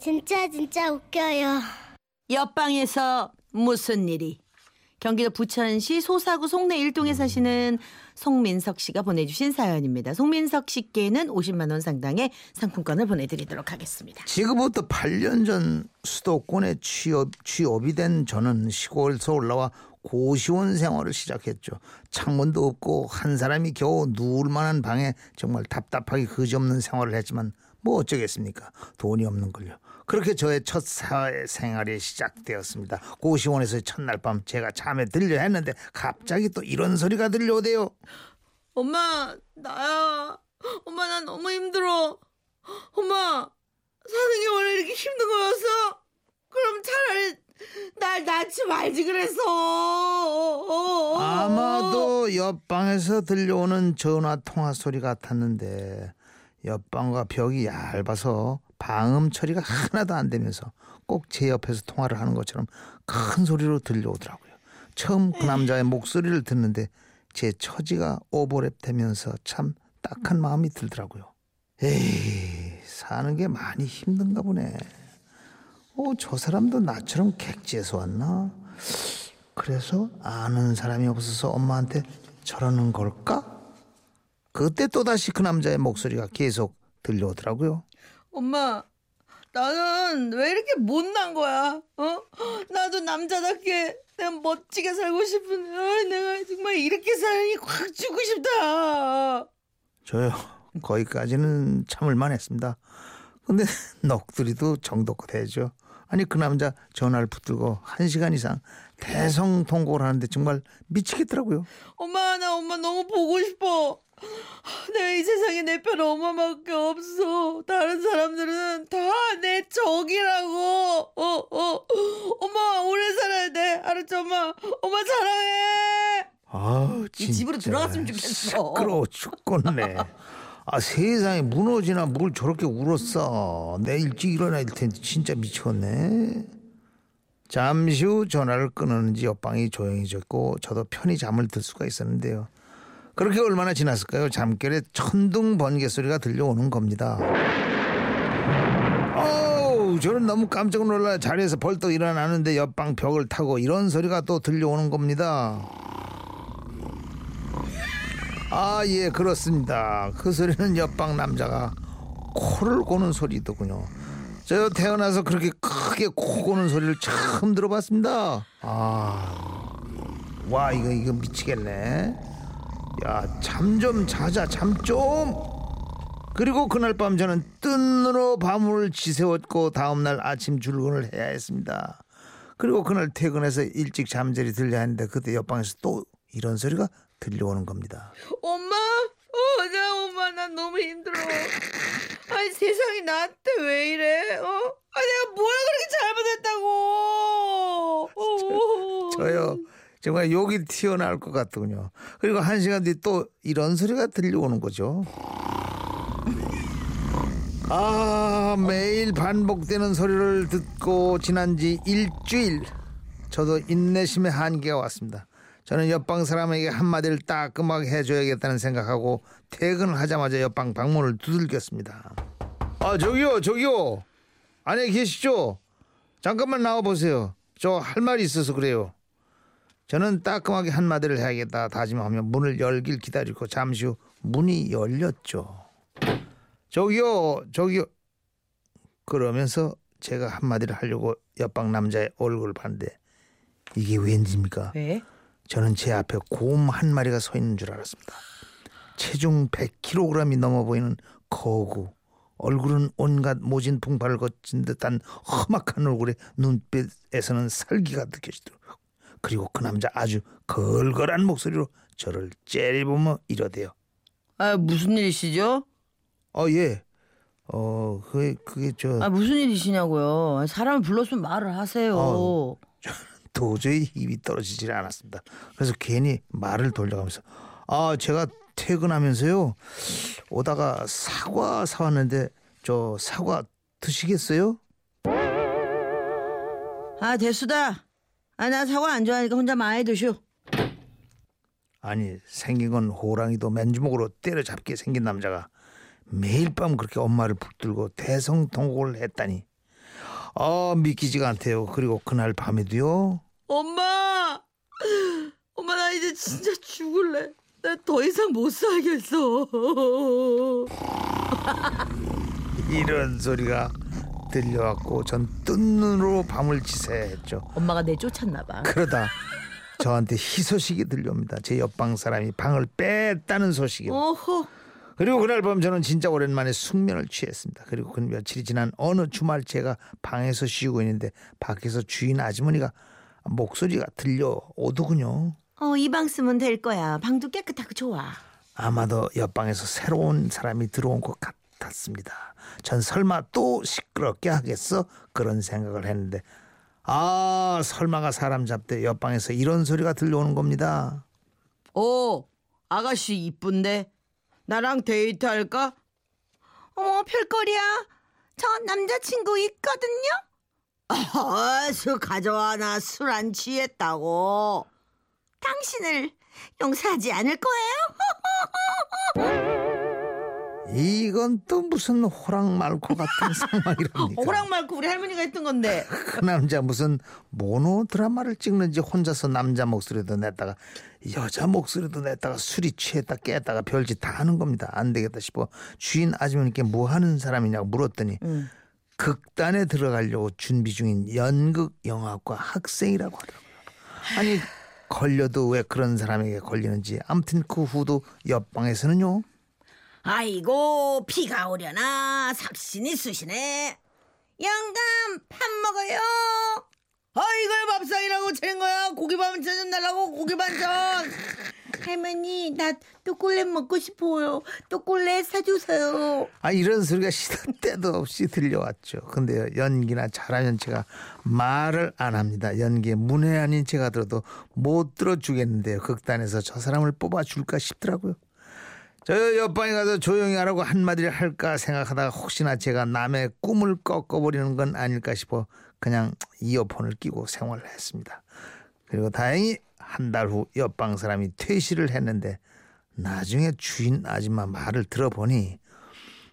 진짜 진짜 웃겨요. 옆방에서 무슨 일이? 경기도 부천시 소사구 송내 일동에 사시는 송민석 씨가 보내주신 사연입니다. 송민석 씨께는 50만 원 상당의 상품권을 보내드리도록 하겠습니다. 지금부터 8년 전 수도권에 취업, 취업이 된 저는 시골에서 올라와 고시원 생활을 시작했죠. 창문도 없고 한 사람이 겨우 누울 만한 방에 정말 답답하게 그지없는 생활을 했지만 뭐 어쩌겠습니까? 돈이 없는 걸요. 그렇게 저의 첫 사회 생활이 시작되었습니다. 고시원에서 첫날 밤 제가 잠에 들려 했는데 갑자기 또 이런 소리가 들려오대요. 엄마 나야. 엄마 나 너무 힘들어. 엄마 사는 게 원래 이렇게 힘든 거였어? 그럼 차라리 날 낳지 말지 그랬어. 아마도 옆방에서 들려오는 전화 통화 소리 같았는데 옆방과 벽이 얇아서 방음 처리가 하나도 안 되면서 꼭 제 옆에서 통화를 하는 것처럼 큰 소리로 들려오더라고요. 처음 그 남자의 목소리를 듣는데 제 처지가 오버랩 되면서 참 딱한 마음이 들더라고요. 에이, 사는 게 많이 힘든가 보네. 어, 저 사람도 나처럼 객지에서 왔나? 그래서 아는 사람이 없어서 엄마한테 저러는 걸까? 그때 또다시 그 남자의 목소리가 계속 들려오더라고요. 엄마, 나는 왜 이렇게 못난 거야? 어? 나도 남자답게 내가 멋지게 살고 싶은데 아, 내가 정말 이렇게 살니 확 죽고 싶다. 저요 거기까지는 참을 만 했습니다. 근데 넋두리도 정도껏 해죠. 아니 그 남자 전화를 붙들고 한 시간 이상 대성 통곡을 하는데 정말 미치겠더라고요. 엄마 나 엄마 너무 보고 싶어. 내가 이 세상에 내 편 엄마밖에 없어. 다른 사람들은 다 내 적이라고. 어, 어. 엄마 오래 살아야 돼. 알았죠, 엄마? 엄마 사랑해. 아, 이 집으로 들어갔으면 좋겠어. 시끄러워 죽겠네. 아 세상에 무너지나 뭘 저렇게 울었어. 내 일찍 일어날 텐데 진짜 미쳤네. 잠시 후 전화를 끊었는지 옆방이 조용해졌고 저도 편히 잠을 들 수가 있었는데요. 그렇게 얼마나 지났을까요? 잠결에 천둥 번개 소리가 들려오는 겁니다. 어우, 저는 너무 깜짝 놀라 자리에서 벌떡 일어나는데 옆방 벽을 타고 이런 소리가 또 들려오는 겁니다. 아, 예, 그렇습니다. 그 소리는 옆방 남자가 코를 고는 소리더군요. 저 태어나서 그렇게 크게 코 고는 소리를 처음 들어봤습니다. 아, 와, 이거, 이거 미치겠네. 야, 잠 좀 자자, 잠 좀. 그리고 그날 밤 저는 뜬 눈으로 밤을 지새웠고 다음날 아침 출근을 해야 했습니다. 그리고 그날 퇴근해서 일찍 잠자리 들려 했는데 그때 옆방에서 또 이런 소리가 들려오는 겁니다. 엄마? 어, 나 엄마 나 너무 힘들어. 아니 세상이 나한테 왜 이래? 어? 아 내가 뭐야 그렇게 잘못했다고? 어. 저요 정말 욕이 튀어나올 것 같더군요. 그리고 한 시간 뒤 또 이런 소리가 들려오는 거죠. 아 매일 반복되는 소리를 듣고 지난 지 일주일 저도 인내심의 한계가 왔습니다. 저는 옆방 사람에게 한마디를 따끔하게 해줘야겠다는 생각하고 퇴근을 하자마자 옆방 방문을 두들겼습니다. 아 저기요 저기요 안에 계시죠? 잠깐만 나와 보세요. 저 할 말이 있어서 그래요. 저는 따끔하게 한마디를 해야겠다 다짐하며 문을 열길 기다리고 잠시 후 문이 열렸죠. 저기요 저기요 그러면서 제가 한마디를 하려고 옆방 남자의 얼굴을 봤는데 이게 웬일입니까? 왜? 저는 제 앞에 곰 한 마리가 서 있는 줄 알았습니다. 체중 100kg이 넘어 보이는 거구. 얼굴은 온갖 모진 풍파를 거친 듯한 험악한 얼굴에 눈빛에서는 살기가 느껴지더라고요. 그리고 그 남자 아주 걸걸한 목소리로 저를 째려보며 이러대요. 아 무슨 일이시죠? 어 예. 어 그게 그게 저 아 무슨 일이시냐고요? 사람을 불렀으면 말을 하세요. 어. 도저히 힘이 떨어지질 않았습니다. 그래서 괜히 말을 돌려가면서 아 제가 퇴근하면서요 오다가 사과 사왔는데 저 사과 드시겠어요? 아 대수다. 아 나 사과 안 좋아하니까 혼자 많이 드쇼. 아니 생긴 건 호랑이도 맨주먹으로 때려잡게 생긴 남자가 매일 밤 그렇게 엄마를 붙들고 대성통곡을 했다니 아 믿기지가 않대요. 그리고 그날 밤에도요. 엄마! 엄마, 나 이제 진짜 죽을래. 나 더 이상 못 살겠어. 이런 소리가 들려왔고 전 뜬 눈으로 밤을 지새했죠. 엄마가 내 쫓았나 봐. 그러다 저한테 희소식이 들려옵니다. 제 옆방 사람이 방을 뺐다는 소식이요. 어허. 그리고 그날 밤 저는 진짜 오랜만에 숙면을 취했습니다. 그리고 그 며칠이 지난 어느 주말 제가 방에서 쉬고 있는데 밖에서 주인 아주머니가 목소리가 들려오더군요. 어, 이 방 쓰면 될 거야. 방도 깨끗하고 좋아. 아마도 옆방에서 새로운 사람이 들어온 것 같았습니다. 전 설마 또 시끄럽게 하겠어? 그런 생각을 했는데 아 설마가 사람 잡대 옆방에서 이런 소리가 들려오는 겁니다. 오, 아가씨 이쁜데? 나랑 데이트할까? 어머, 별거리야. 저 남자친구 있거든요? 아, 술 가져와. 나 술 안 취했다고. 당신을 용서하지 않을 거예요? 이건 또 무슨 호랑 말코 같은 상황이랍니까? 오랑 말고 우리 할머니가 했던 건데. 그 남자 무슨 모노 드라마를 찍는지 혼자서 남자 목소리도 냈다가 여자 목소리도 냈다가 술이 취했다 깼다가 별짓 다 하는 겁니다. 안 되겠다 싶어 주인 아주머니께 뭐 하는 사람이냐고 물었더니 극단에 들어가려고 준비 중인 연극 영화과 학생이라고 하더라고요. 아니 걸려도 왜 그런 사람에게 걸리는지 아무튼 그 후도 옆방에서는요. 아이고, 비가 오려나. 삭신이 쑤시네. 영감, 밥 먹어요. 아, 이걸 밥상이라고 차린 거야. 고기 반찬 좀 달라고, 고기 반찬. 할머니, 나 또꼴렛 먹고 싶어요. 또꼴렛 사주세요. 아 이런 소리가 시도 때도 없이 들려왔죠. 근데요 연기나 잘하는 제가 말을 안 합니다. 연기에 문외한인 제가 들어도 못 들어주겠는데요. 극단에서 저 사람을 뽑아줄까 싶더라고요. 저 옆방에 가서 조용히 하라고 한마디를 할까 생각하다가 혹시나 제가 남의 꿈을 꺾어버리는 건 아닐까 싶어 그냥 이어폰을 끼고 생활을 했습니다. 그리고 다행히 한 달 후 옆방 사람이 퇴실을 했는데 나중에 주인 아줌마 말을 들어보니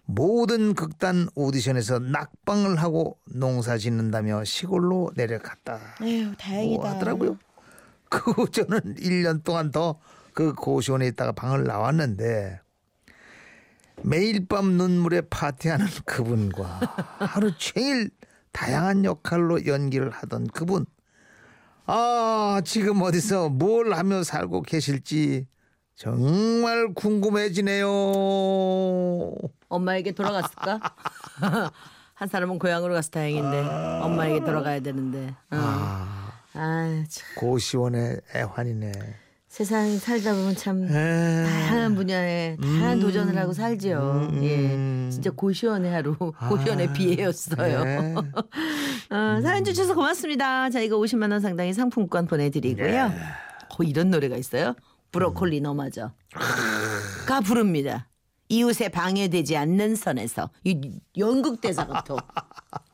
모든 극단 오디션에서 낙방을 하고 농사 짓는다며 시골로 내려갔다. 에휴, 고 하더라고요. 그 후 저는 1년 동안 더 그 고시원에 있다가 방을 나왔는데 매일 밤 눈물에 파티하는 그분과 하루 종일 다양한 역할로 연기를 하던 그분. 아, 지금 어디서 뭘 하며 살고 계실지 정말 궁금해지네요. 엄마에게 돌아갔을까? 한 사람은 고향으로 가서 다행인데 엄마에게 돌아가야 되는데. 어. 아, 아, 참. 고시원의 애환이네. 세상 살다 보면 참 에. 다양한 분야에 다양한 도전을 하고 살죠. 음. 예, 진짜 고시원의 하루, 고시원의 비애였어요. 네. 어, 사연 주셔서 고맙습니다. 저희가 50만 원 상당의 상품권 보내드리고요. 어, 이런 노래가 있어요. 브로콜리 너마저. 가 부릅니다. 이웃에 방해되지 않는 선에서 이 연극 대사 같아.